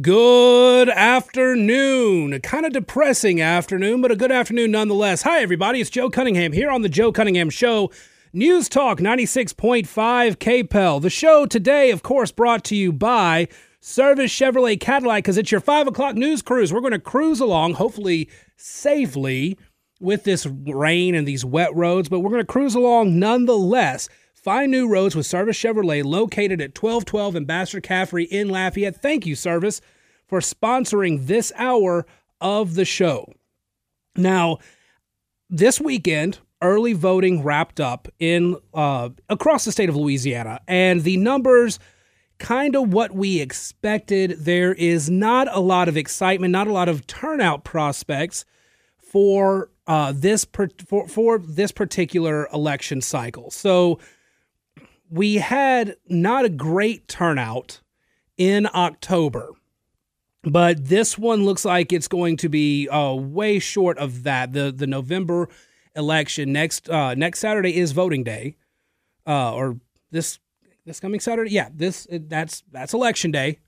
Good afternoon. A kind of depressing afternoon, but a good afternoon nonetheless. Hi, everybody. It's Joe Cunningham here on The Joe Cunningham Show. News Talk 96.5 KPEL. The show today, of course, brought to you by Service Chevrolet Cadillac because it's your 5 o'clock news cruise. We're going to cruise along, hopefully safely, with this rain and these wet roads, but we're going to cruise along nonetheless. Find new roads with Service Chevrolet located at 1212 Ambassador Caffrey in Lafayette. Thank you, Service, for sponsoring this hour of the show. Now, this weekend, early voting wrapped up in uh, across the state of Louisiana, and the numbers kind of what we expected. There is not a lot of excitement, not a lot of turnout prospects for uh, this per- for for this particular election cycle. So we had not a great turnout in October, but this one looks like it's going to be uh, way short of that. The the November election next uh, next Saturday is voting day, uh, or this this coming Saturday. Yeah, this that's that's election day.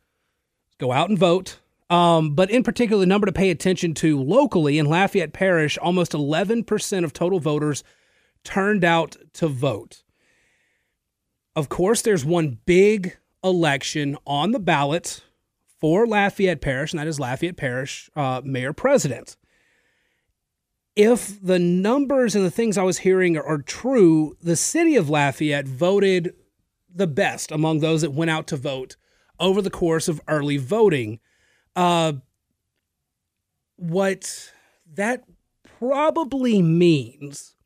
Go out and vote. Um, but in particular, the number to pay attention to locally in Lafayette Parish, almost 11% of total voters turned out to vote. Of course, there's one big election on the ballot for Lafayette Parish, and that is Lafayette Parish uh, mayor president. If the numbers and the things I was hearing are, are true, the city of Lafayette voted the best among those that went out to vote over the course of early voting. Uh, what that probably means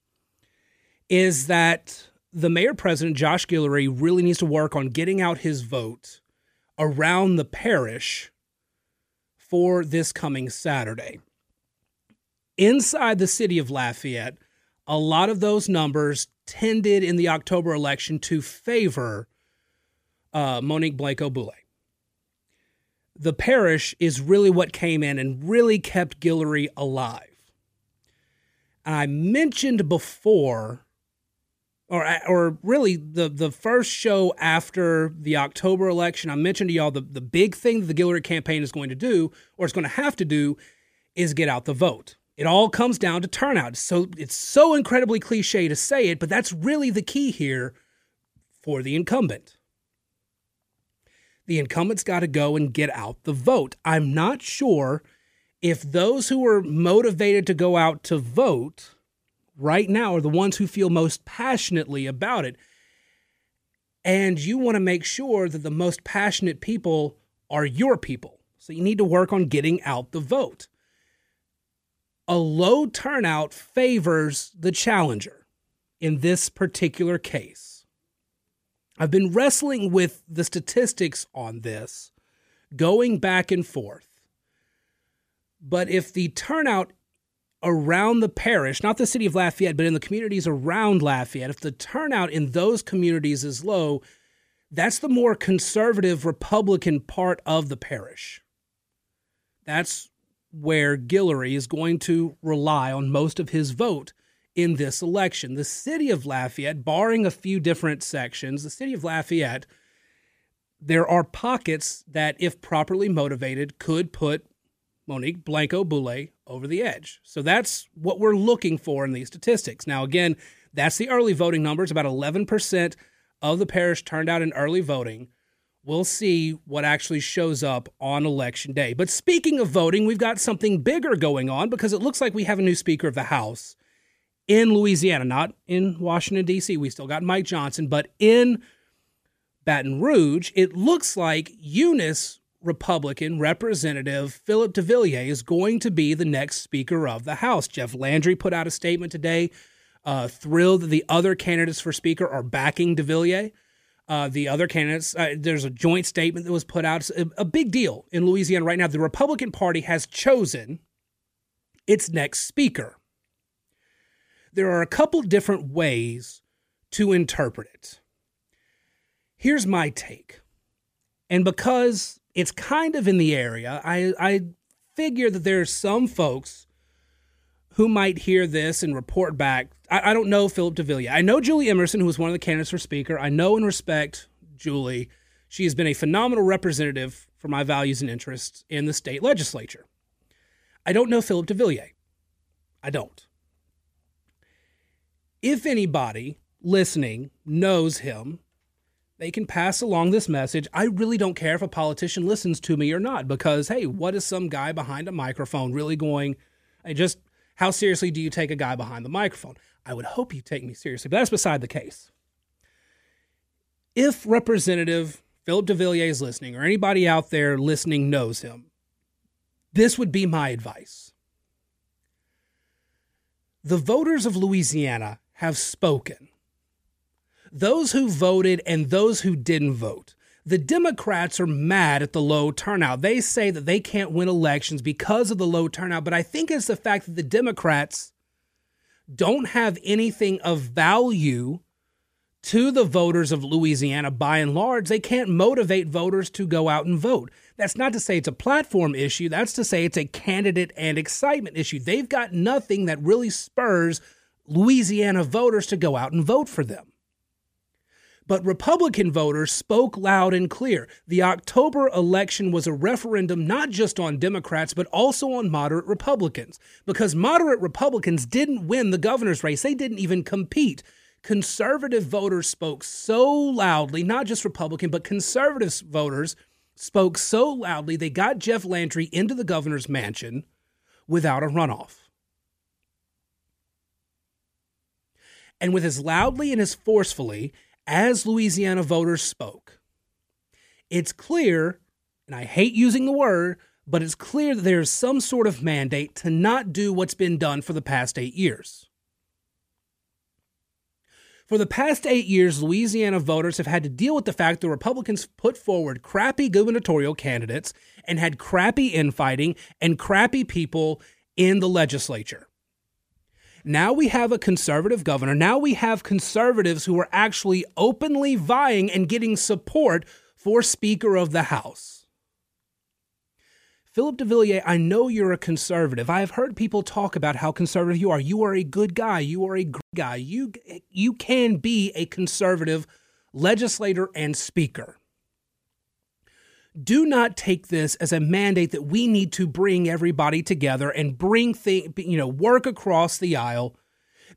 is that the mayor president, Josh Guillory, really needs to work on getting out his vote around the parish for this coming Saturday. Inside the city of Lafayette, a lot of those numbers tended in the October election to favor uh, Monique Blanco Boulet. The parish is really what came in and really kept Guillory alive. And I mentioned before or or really the the first show after the October election, I mentioned to y'all the, the big thing that the Guillory campaign is going to do, or is going to have to do, is get out the vote. It all comes down to turnout. So it's so incredibly cliche to say it, but that's really the key here for the incumbent. The incumbent's got to go and get out the vote. I'm not sure if those who are motivated to go out to vote right now are the ones who feel most passionately about it. And you want to make sure that the most passionate people are your people. So you need to work on getting out the vote. A low turnout favors the challenger in this particular case. I've been wrestling with the statistics on this, going back and forth. But if the turnout around the parish, not the city of Lafayette, but in the communities around Lafayette, if the turnout in those communities is low, that's the more conservative Republican part of the parish. That's where Guillory is going to rely on most of his vote in this election. The city of Lafayette, barring a few different sections, the city of Lafayette, there are pockets that, if properly motivated, could put Monique Blanco Boulet over the edge. So that's what we're looking for in these statistics. Now, again, that's the early voting numbers. About 11% of the parish turned out in early voting. We'll see what actually shows up on election day. But speaking of voting, we've got something bigger going on because it looks like we have a new Speaker of the House in Louisiana, not in Washington, D.C. We still got Mike Johnson, but in Baton Rouge, it looks like Eunice Republican Representative Phillip DeVillier is going to be the next Speaker of the House. Jeff Landry put out a statement today, uh, thrilled that the other candidates for Speaker are backing DeVillier. Uh, the other candidates, uh, there's a joint statement that was put out. A, a big deal in Louisiana right now. The Republican Party has chosen its next Speaker. There are a couple different ways to interpret it. Here's my take. And because it's kind of in the area. I I figure that there's some folks who might hear this and report back. I, I don't know Phillip DeVillier. I know Julie Emerson, who was one of the candidates for speaker. I know and respect Julie. She has been a phenomenal representative for my values and interests in the state legislature. I don't know Phillip DeVillier. I don't. If anybody listening knows him, they can pass along this message. I really don't care if a politician listens to me or not because, hey, what is some guy behind a microphone really going? I just, how seriously do you take a guy behind the microphone? I would hope you take me seriously, but that's beside the case. If Representative Phillip DeVillier is listening, or anybody out there listening knows him, this would be my advice. The voters of Louisiana have spoken those who voted and those who didn't vote. The Democrats are mad at the low turnout. They say that they can't win elections because of the low turnout, but I think it's the fact that the Democrats don't have anything of value to the voters of Louisiana by and large. They can't motivate voters to go out and vote. That's not to say it's a platform issue, that's to say it's a candidate and excitement issue. They've got nothing that really spurs Louisiana voters to go out and vote for them. But Republican voters spoke loud and clear. The October election was a referendum not just on Democrats, but also on moderate Republicans. Because moderate Republicans didn't win the governor's race, they didn't even compete. Conservative voters spoke so loudly, not just Republican, but conservative voters spoke so loudly, they got Jeff Landry into the governor's mansion without a runoff. And with as loudly and as forcefully as Louisiana voters spoke, it's clear, and I hate using the word, but it's clear that there's some sort of mandate to not do what's been done for the past eight years. For the past eight years, Louisiana voters have had to deal with the fact the Republicans put forward crappy gubernatorial candidates and had crappy infighting and crappy people in the legislature. Now we have a conservative governor. Now we have conservatives who are actually openly vying and getting support for Speaker of the House. Phillip DeVillier, I know you're a conservative. I have heard people talk about how conservative you are. You are a good guy. You are a great guy. You, you can be a conservative legislator and speaker do not take this as a mandate that we need to bring everybody together and bring things, you know, work across the aisle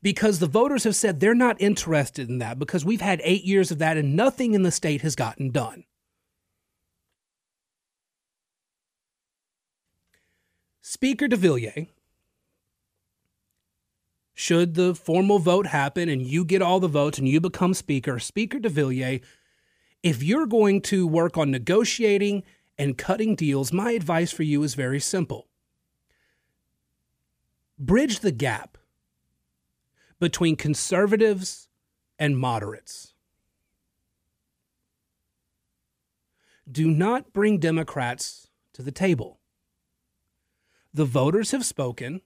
because the voters have said they're not interested in that because we've had eight years of that and nothing in the state has gotten done. Speaker DeVillier, should the formal vote happen and you get all the votes and you become speaker, Speaker DeVillier if you're going to work on negotiating and cutting deals, my advice for you is very simple bridge the gap between conservatives and moderates. Do not bring Democrats to the table. The voters have spoken.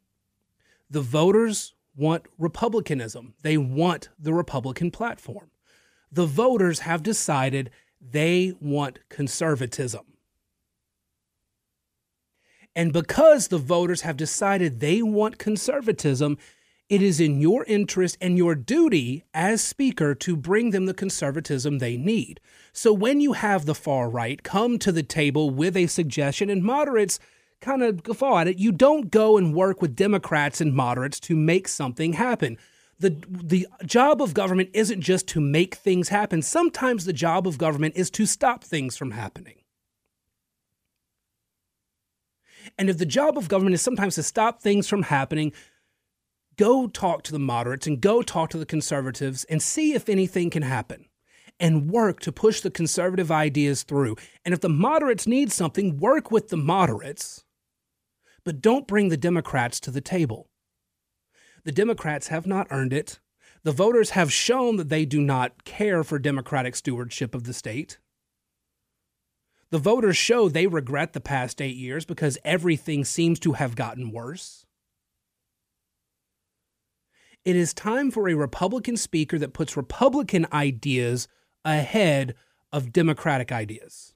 The voters want republicanism. They want the Republican platform the voters have decided they want conservatism. And because the voters have decided they want conservatism, it is in your interest and your duty as Speaker to bring them the conservatism they need. So when you have the far right come to the table with a suggestion and moderates kind of guffaw at it, you don't go and work with Democrats and moderates to make something happen the the job of government isn't just to make things happen. Sometimes the job of government is to stop things from happening. And if the job of government is sometimes to stop things from happening, go talk to the moderates and go talk to the conservatives and see if anything can happen and work to push the conservative ideas through. And if the moderates need something, work with the moderates, but don't bring the Democrats to the table. The Democrats have not earned it. The voters have shown that they do not care for democratic stewardship of the state. The voters show they regret the past eight years because everything seems to have gotten worse. It is time for a Republican speaker that puts Republican ideas ahead of Democratic ideas.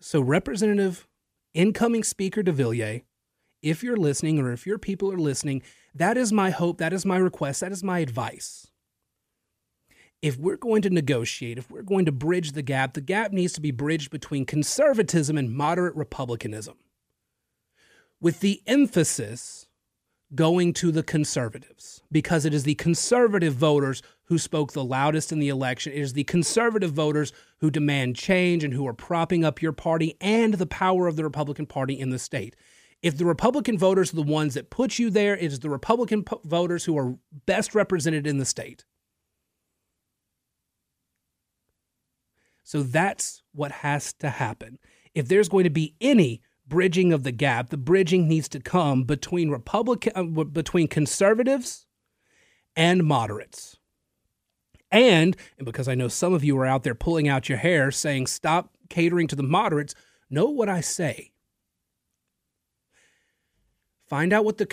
So, Representative incoming Speaker DeVillier, if you're listening or if your people are listening, that is my hope, that is my request, that is my advice. if we're going to negotiate, if we're going to bridge the gap, the gap needs to be bridged between conservatism and moderate republicanism, with the emphasis going to the conservatives, because it is the conservative voters who spoke the loudest in the election. It is the conservative voters who demand change and who are propping up your party and the power of the Republican Party in the state. If the Republican voters are the ones that put you there, it is the Republican voters who are best represented in the state. So that's what has to happen. If there's going to be any bridging of the gap, the bridging needs to come between Republican uh, between conservatives and moderates. And, and because I know some of you are out there pulling out your hair saying stop catering to the moderates, know what I say. Find out what the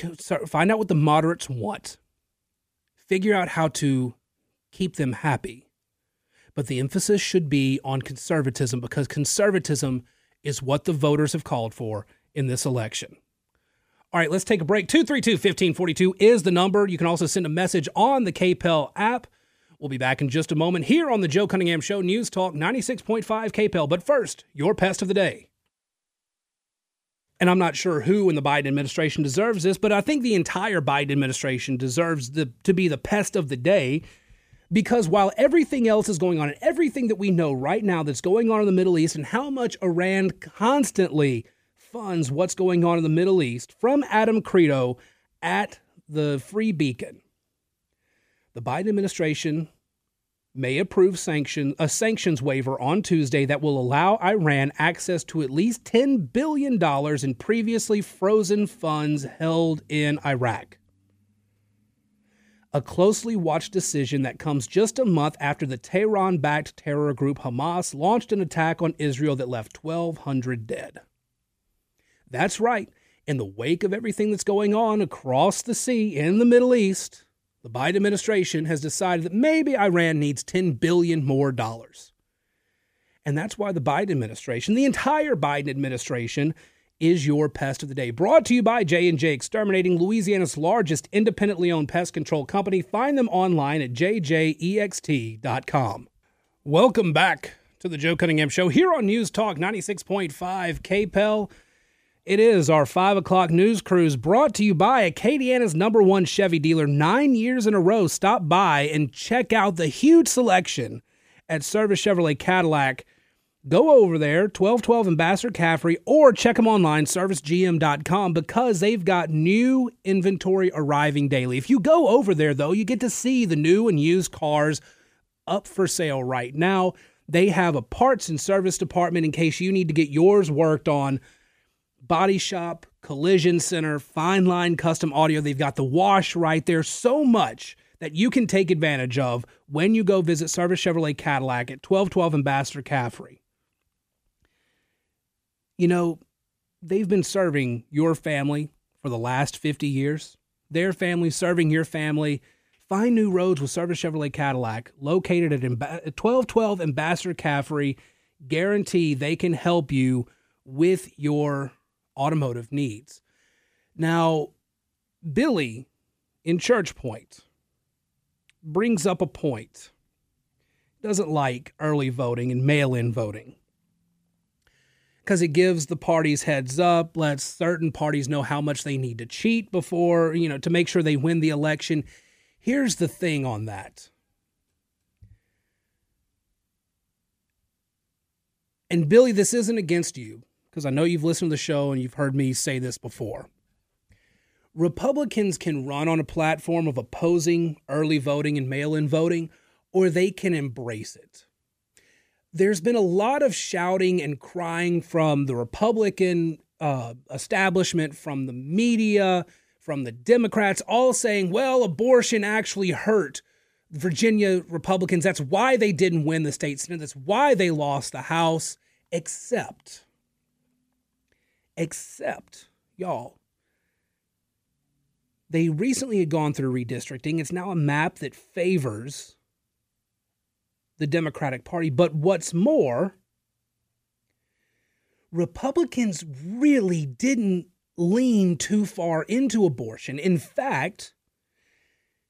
find out what the moderates want. Figure out how to keep them happy but the emphasis should be on conservatism because conservatism is what the voters have called for in this election. All right, let's take a break. 232 1542 is the number. You can also send a message on the KPEL app. We'll be back in just a moment here on the Joe Cunningham Show News Talk 96.5 KPEL. But first, your pest of the day. And I'm not sure who in the Biden administration deserves this, but I think the entire Biden administration deserves the, to be the pest of the day because while everything else is going on and everything that we know right now that's going on in the Middle East and how much Iran constantly funds what's going on in the Middle East from Adam Kredo at the Free Beacon, the Biden administration may approve sanction a sanctions waiver on Tuesday that will allow Iran access to at least $10 billion in previously frozen funds held in Iraq a closely watched decision that comes just a month after the Tehran backed terror group Hamas launched an attack on Israel that left 1,200 dead. That's right. In the wake of everything that's going on across the sea in the Middle East, the Biden administration has decided that maybe Iran needs 10 billion more dollars. And that's why the Biden administration, the entire Biden administration, is your pest of the day. Brought to you by J&J Exterminating, Louisiana's largest independently owned pest control company. Find them online at jjext.com. Welcome back to the Joe Cunningham Show here on News Talk 96.5 KPEL. It is our 5 o'clock news cruise brought to you by Acadiana's number one Chevy dealer nine years in a row. Stop by and check out the huge selection at Service Chevrolet Cadillac go over there, 1212 Ambassador Caffrey, or check them online, servicegm.com, because they've got new inventory arriving daily. If you go over there, though, you get to see the new and used cars up for sale right now. They have a parts and service department in case you need to get yours worked on. Body shop, collision center, fine line custom audio. They've got the wash right there. So much that you can take advantage of when you go visit Service Chevrolet Cadillac at 1212 Ambassador Caffrey you know, they've been serving your family for the last 50 years. Their family serving your family. Find new roads with Service Chevrolet Cadillac, located at 1212 Ambassador Caffrey. Guarantee they can help you with your automotive needs. Now, Billy in Church Point brings up a point. Doesn't like early voting and mail in voting because it gives the parties heads up, lets certain parties know how much they need to cheat before, you know, to make sure they win the election. Here's the thing on that. And Billy, this isn't against you, because I know you've listened to the show and you've heard me say this before. Republicans can run on a platform of opposing early voting and mail in voting, or they can embrace it there's been a lot of shouting and crying from the Republican uh, establishment, from the media, from the Democrats, all saying, well, abortion actually hurt Virginia Republicans. That's why they didn't win the state senate. That's why they lost the House. Except, except, y'all, they recently had gone through redistricting. It's now a map that favors the Democratic Party. But what's more, Republicans really didn't lean too far into abortion. In fact,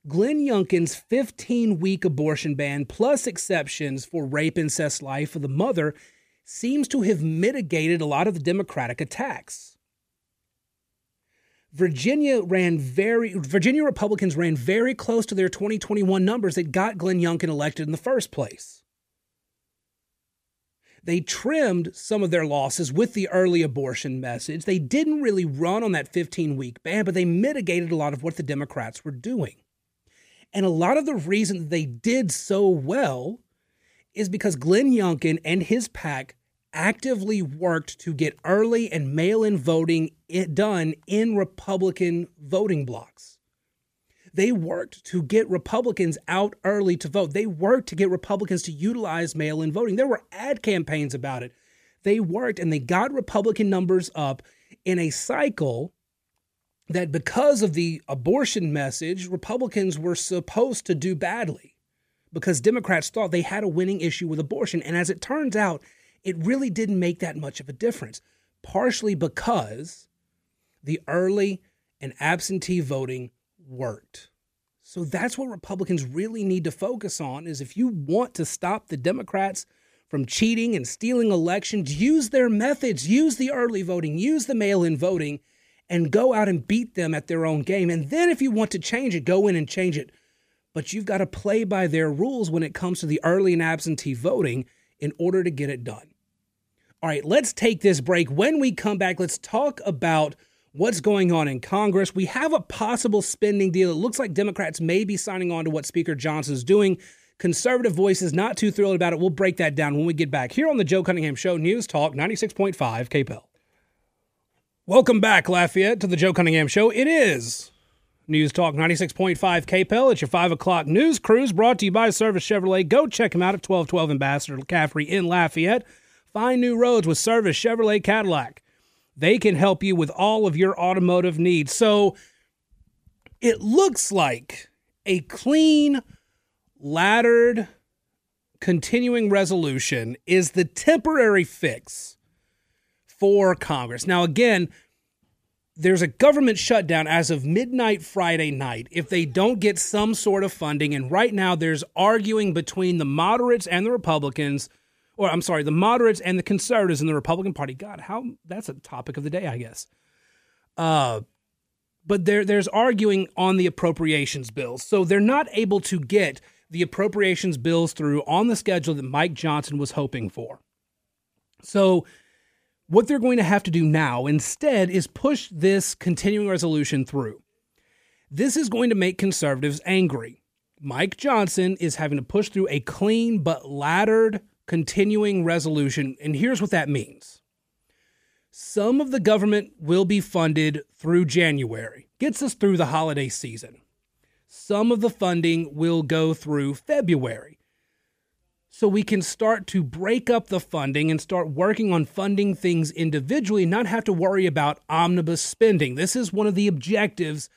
Glenn Youngkin's 15 week abortion ban, plus exceptions for rape, incest, life of the mother, seems to have mitigated a lot of the Democratic attacks. Virginia ran very Virginia Republicans ran very close to their 2021 numbers that got Glenn Youngkin elected in the first place. They trimmed some of their losses with the early abortion message. They didn't really run on that 15 week ban, but they mitigated a lot of what the Democrats were doing. And a lot of the reason they did so well is because Glenn Youngkin and his pack actively worked to get early and mail in voting done in Republican voting blocks. They worked to get Republicans out early to vote. They worked to get Republicans to utilize mail in voting. There were ad campaigns about it. They worked and they got Republican numbers up in a cycle that because of the abortion message, Republicans were supposed to do badly because Democrats thought they had a winning issue with abortion. And as it turns out, it really didn't make that much of a difference, partially because the early and absentee voting worked. So that's what Republicans really need to focus on is if you want to stop the Democrats from cheating and stealing elections, use their methods, use the early voting, use the mail-in voting and go out and beat them at their own game. And then if you want to change it, go in and change it. But you've got to play by their rules when it comes to the early and absentee voting in order to get it done. All right, let's take this break. When we come back, let's talk about what's going on in Congress. We have a possible spending deal. It looks like Democrats may be signing on to what Speaker Johnson is doing. Conservative voices not too thrilled about it. We'll break that down when we get back here on the Joe Cunningham Show, News Talk 96.5 KPEL. Welcome back, Lafayette, to the Joe Cunningham Show. It is News Talk 96.5 KPEL. It's your 5 o'clock news cruise brought to you by Service Chevrolet. Go check them out at 1212 Ambassador McCaffrey in Lafayette. Find new roads with Service Chevrolet Cadillac. They can help you with all of your automotive needs. So it looks like a clean, laddered, continuing resolution is the temporary fix for Congress. Now, again, there's a government shutdown as of midnight Friday night if they don't get some sort of funding. And right now, there's arguing between the moderates and the Republicans or I'm sorry, the moderates and the conservatives in the Republican Party. God, how that's a topic of the day, I guess. Uh, but there, there's arguing on the appropriations bills, so they're not able to get the appropriations bills through on the schedule that Mike Johnson was hoping for. So, what they're going to have to do now instead is push this continuing resolution through. This is going to make conservatives angry. Mike Johnson is having to push through a clean but laddered continuing resolution. And here's what that means some of the government will be funded through January, gets us through the holiday season. Some of the funding will go through February. So we can start to break up the funding and start working on funding things individually, not have to worry about omnibus spending. This is one of the objectives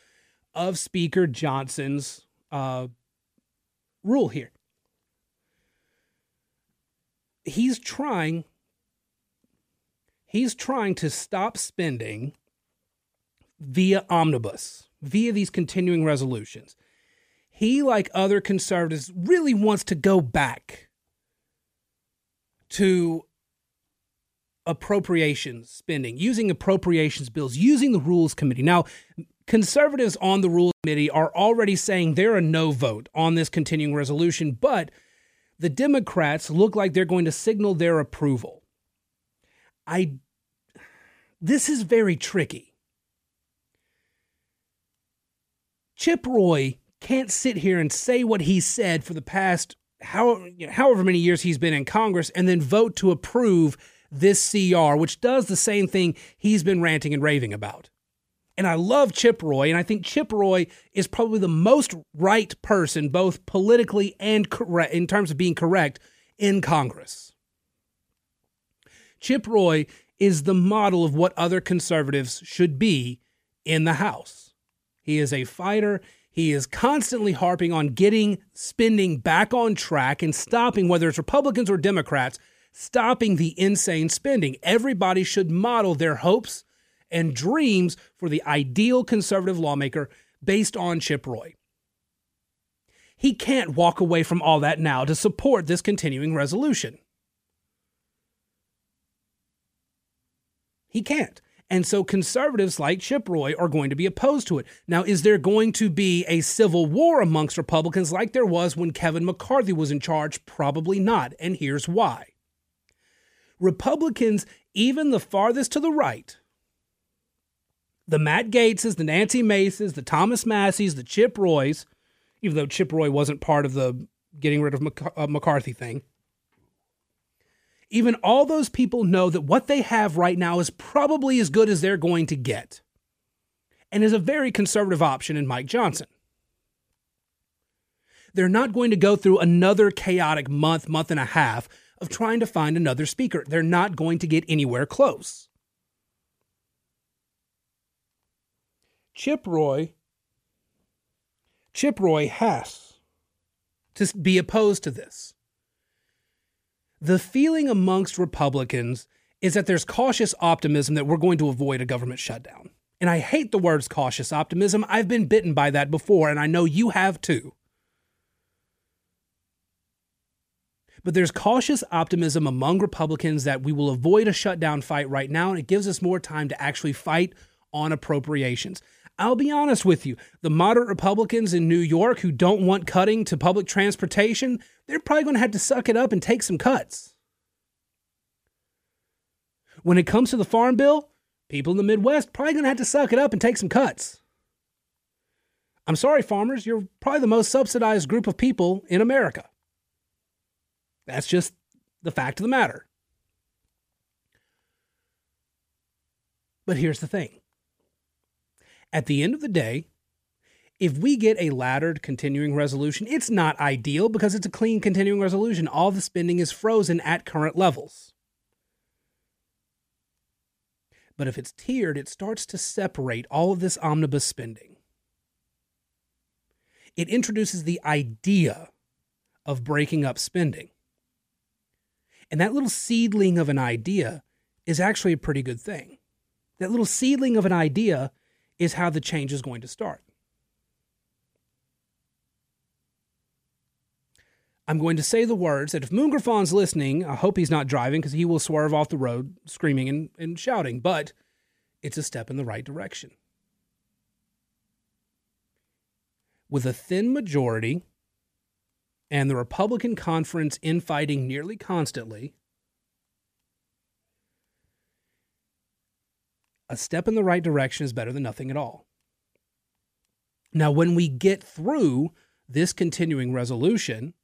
of Speaker Johnson's uh, rule here he's trying he's trying to stop spending via omnibus, via these continuing resolutions. He, like other conservatives, really wants to go back to appropriations spending, using appropriations bills, using the Rules Committee. Now, conservatives on the Rules Committee are already saying they're a no vote on this continuing resolution, but the Democrats look like they're going to signal their approval. I this is very tricky. Chip Roy can't sit here and say what he said for the past how, you know, however many years he's been in Congress and then vote to approve this CR, which does the same thing he's been ranting and raving about. And I love Chip Roy, and I think Chip Roy is probably the most right person, both politically and correct in terms of being correct in Congress. Chip Roy is the model of what other conservatives should be in the House. He is a fighter. He is constantly harping on getting spending back on track and stopping, whether it's Republicans or Democrats, stopping the insane spending. Everybody should model their hopes and dreams for the ideal conservative lawmaker based on Chip Roy. He can't walk away from all that now to support this continuing resolution. He can't. And so conservatives like Chip Roy are going to be opposed to it. Now, is there going to be a civil war amongst Republicans like there was when Kevin McCarthy was in charge? Probably not. And here's why. Republicans, even the farthest to the right, the Matt Gaetzes, the Nancy Maces, the Thomas Massie's, the Chip Roys, even though Chip Roy wasn't part of the getting rid of uh, McCarthy thing, even all those people know that what they have right now is probably as good as they're going to get and is a very conservative option in Mike Johnson. They're not going to go through another chaotic month, month and a half of trying to find another speaker. They're not going to get anywhere close. Chip Roy, Chip Roy has to be opposed to this the feeling amongst Republicans is that there's cautious optimism that we're going to avoid a government shutdown. And I hate the words cautious optimism. I've been bitten by that before, and I know you have too. But there's cautious optimism among Republicans that we will avoid a shutdown fight right now, and it gives us more time to actually fight on appropriations. I'll be honest with you, the moderate Republicans in New York who don't want cutting to public transportation, they're probably going to have to suck it up and take some cuts. When it comes to the farm bill, people in the Midwest probably going to have to suck it up and take some cuts. I'm sorry, farmers, you're probably the most subsidized group of people in America. That's just the fact of the matter. But here's the thing at the end of the day, if we get a laddered continuing resolution, it's not ideal because it's a clean continuing resolution. All the spending is frozen at current levels. But if it's tiered, it starts to separate all of this omnibus spending. It introduces the idea of breaking up spending. And that little seedling of an idea is actually a pretty good thing. That little seedling of an idea is how the change is going to start. I'm going to say the words that if Moongrafon's listening, I hope he's not driving because he will swerve off the road screaming and, and shouting, but it's a step in the right direction. With a thin majority and the Republican conference infighting nearly constantly, a step in the right direction is better than nothing at all. Now, when we get through this continuing resolution,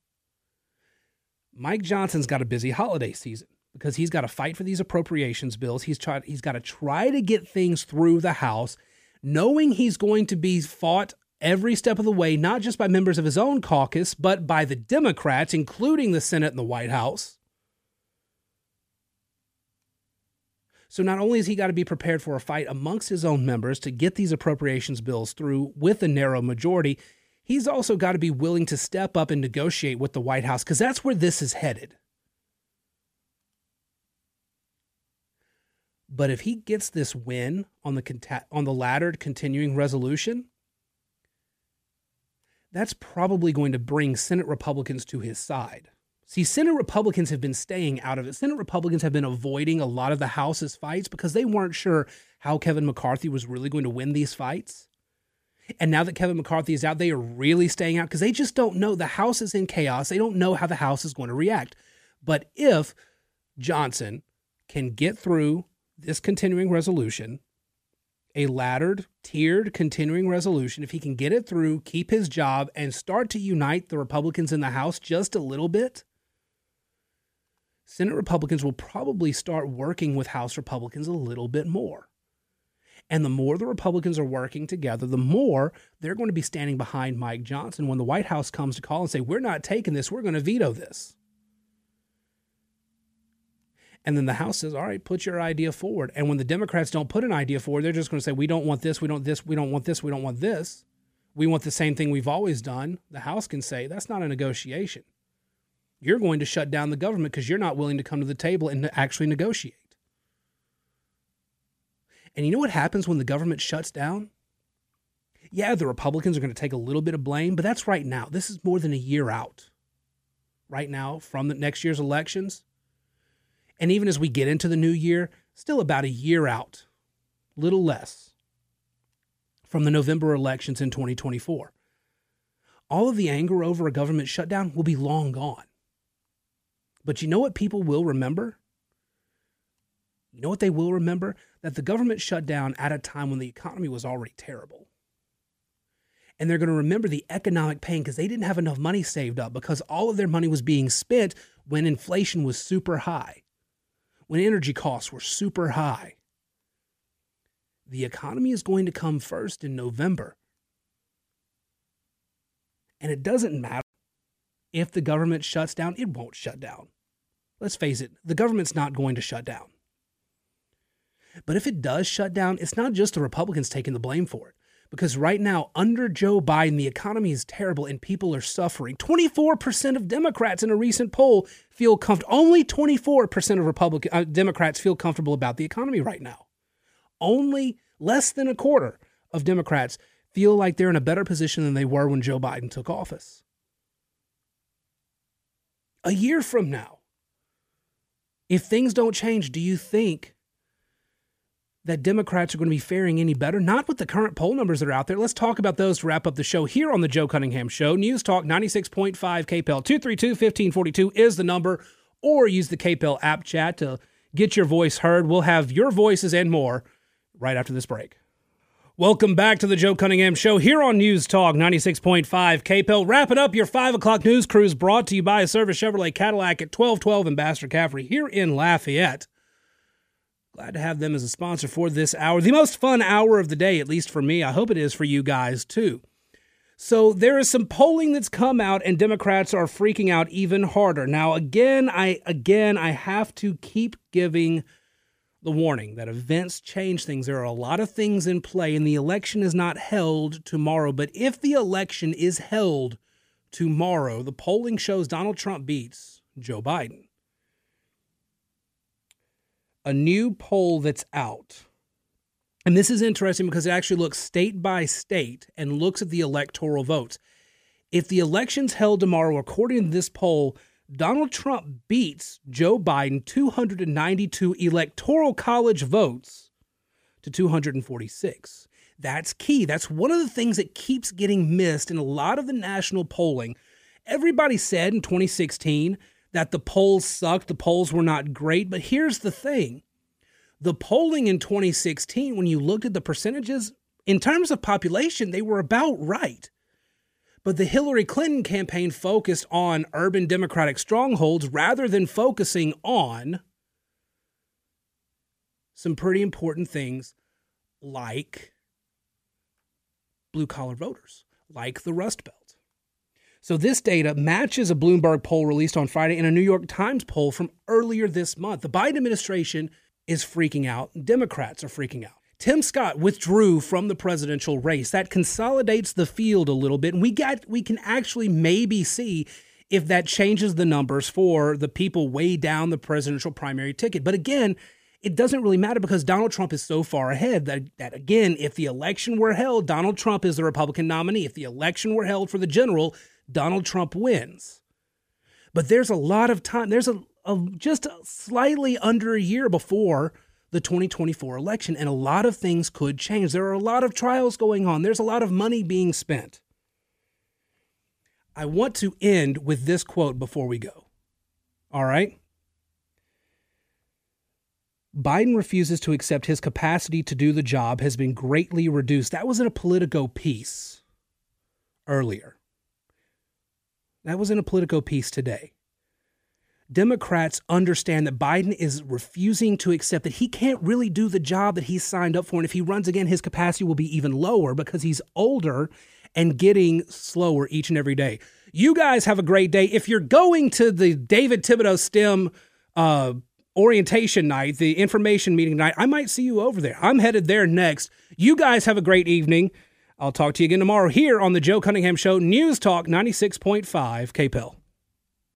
Mike Johnson's got a busy holiday season because he's got to fight for these appropriations bills. He's tried he's got to try to get things through the House, knowing he's going to be fought every step of the way, not just by members of his own caucus, but by the Democrats, including the Senate and the White House. So not only has he got to be prepared for a fight amongst his own members to get these appropriations bills through with a narrow majority, he's also got to be willing to step up and negotiate with the White House because that's where this is headed. But if he gets this win on the on the laddered continuing resolution, that's probably going to bring Senate Republicans to his side. See, Senate Republicans have been staying out of it. Senate Republicans have been avoiding a lot of the House's fights because they weren't sure how Kevin McCarthy was really going to win these fights. And now that Kevin McCarthy is out, they are really staying out because they just don't know. The House is in chaos. They don't know how the House is going to react. But if Johnson can get through this continuing resolution, a laddered, tiered continuing resolution, if he can get it through, keep his job, and start to unite the Republicans in the House just a little bit, Senate Republicans will probably start working with House Republicans a little bit more. And the more the Republicans are working together, the more they're going to be standing behind Mike Johnson when the White House comes to call and say, We're not taking this, we're going to veto this. And then the House says, All right, put your idea forward. And when the Democrats don't put an idea forward, they're just going to say, We don't want this, we don't this, we don't want this, we don't want this. We want the same thing we've always done. The House can say, That's not a negotiation you're going to shut down the government because you're not willing to come to the table and actually negotiate. And you know what happens when the government shuts down? Yeah, the Republicans are going to take a little bit of blame, but that's right now. This is more than a year out right now from the next year's elections. And even as we get into the new year, still about a year out, little less from the November elections in 2024. All of the anger over a government shutdown will be long gone. But you know what people will remember? You know what they will remember? That the government shut down at a time when the economy was already terrible. And they're going to remember the economic pain because they didn't have enough money saved up because all of their money was being spent when inflation was super high, when energy costs were super high. The economy is going to come first in November. And it doesn't matter if the government shuts down, it won't shut down. Let's face it, the government's not going to shut down. But if it does shut down, it's not just the Republicans taking the blame for it. Because right now, under Joe Biden, the economy is terrible and people are suffering. 24% of Democrats in a recent poll feel comfortable. Only 24% of Republican uh, Democrats feel comfortable about the economy right now. Only less than a quarter of Democrats feel like they're in a better position than they were when Joe Biden took office. A year from now, if things don't change, do you think that Democrats are going to be faring any better? Not with the current poll numbers that are out there. Let's talk about those to wrap up the show here on the Joe Cunningham Show. News Talk 96.5 KPEL 232 1542 is the number, or use the KPEL app chat to get your voice heard. We'll have your voices and more right after this break. Welcome back to the Joe Cunningham Show here on News Talk 96.5 KPEL. Wrapping up your 5 o'clock news cruise brought to you by Service Chevrolet Cadillac at 1212 Ambassador Caffrey here in Lafayette. Glad to have them as a sponsor for this hour. The most fun hour of the day, at least for me. I hope it is for you guys too. So there is some polling that's come out and Democrats are freaking out even harder. Now again, I again I have to keep giving the warning that events change things. There are a lot of things in play, and the election is not held tomorrow. But if the election is held tomorrow, the polling shows Donald Trump beats Joe Biden. A new poll that's out. And this is interesting because it actually looks state by state and looks at the electoral votes. If the election's held tomorrow, according to this poll, Donald Trump beats Joe Biden 292 electoral college votes to 246. That's key. That's one of the things that keeps getting missed in a lot of the national polling. Everybody said in 2016 that the polls sucked, the polls were not great, but here's the thing. The polling in 2016, when you looked at the percentages, in terms of population, they were about right. But the Hillary Clinton campaign focused on urban Democratic strongholds rather than focusing on some pretty important things like blue collar voters, like the Rust Belt. So, this data matches a Bloomberg poll released on Friday and a New York Times poll from earlier this month. The Biden administration is freaking out, Democrats are freaking out. Tim Scott withdrew from the presidential race. That consolidates the field a little bit, and we got we can actually maybe see if that changes the numbers for the people way down the presidential primary ticket. But again, it doesn't really matter because Donald Trump is so far ahead that, that again, if the election were held, Donald Trump is the Republican nominee. If the election were held for the general, Donald Trump wins. But there's a lot of time. There's a, a just slightly under a year before the 2024 election, and a lot of things could change. There are a lot of trials going on, there's a lot of money being spent. I want to end with this quote before we go. All right? Biden refuses to accept his capacity to do the job has been greatly reduced. That was in a Politico piece earlier. That was in a Politico piece today. Democrats understand that Biden is refusing to accept that he can't really do the job that he signed up for. And if he runs again, his capacity will be even lower because he's older and getting slower each and every day. You guys have a great day. If you're going to the David Thibodaux STEM uh, orientation night, the information meeting night, I might see you over there. I'm headed there next. You guys have a great evening. I'll talk to you again tomorrow here on the Joe Cunningham Show, News Talk 96.5 KPEL.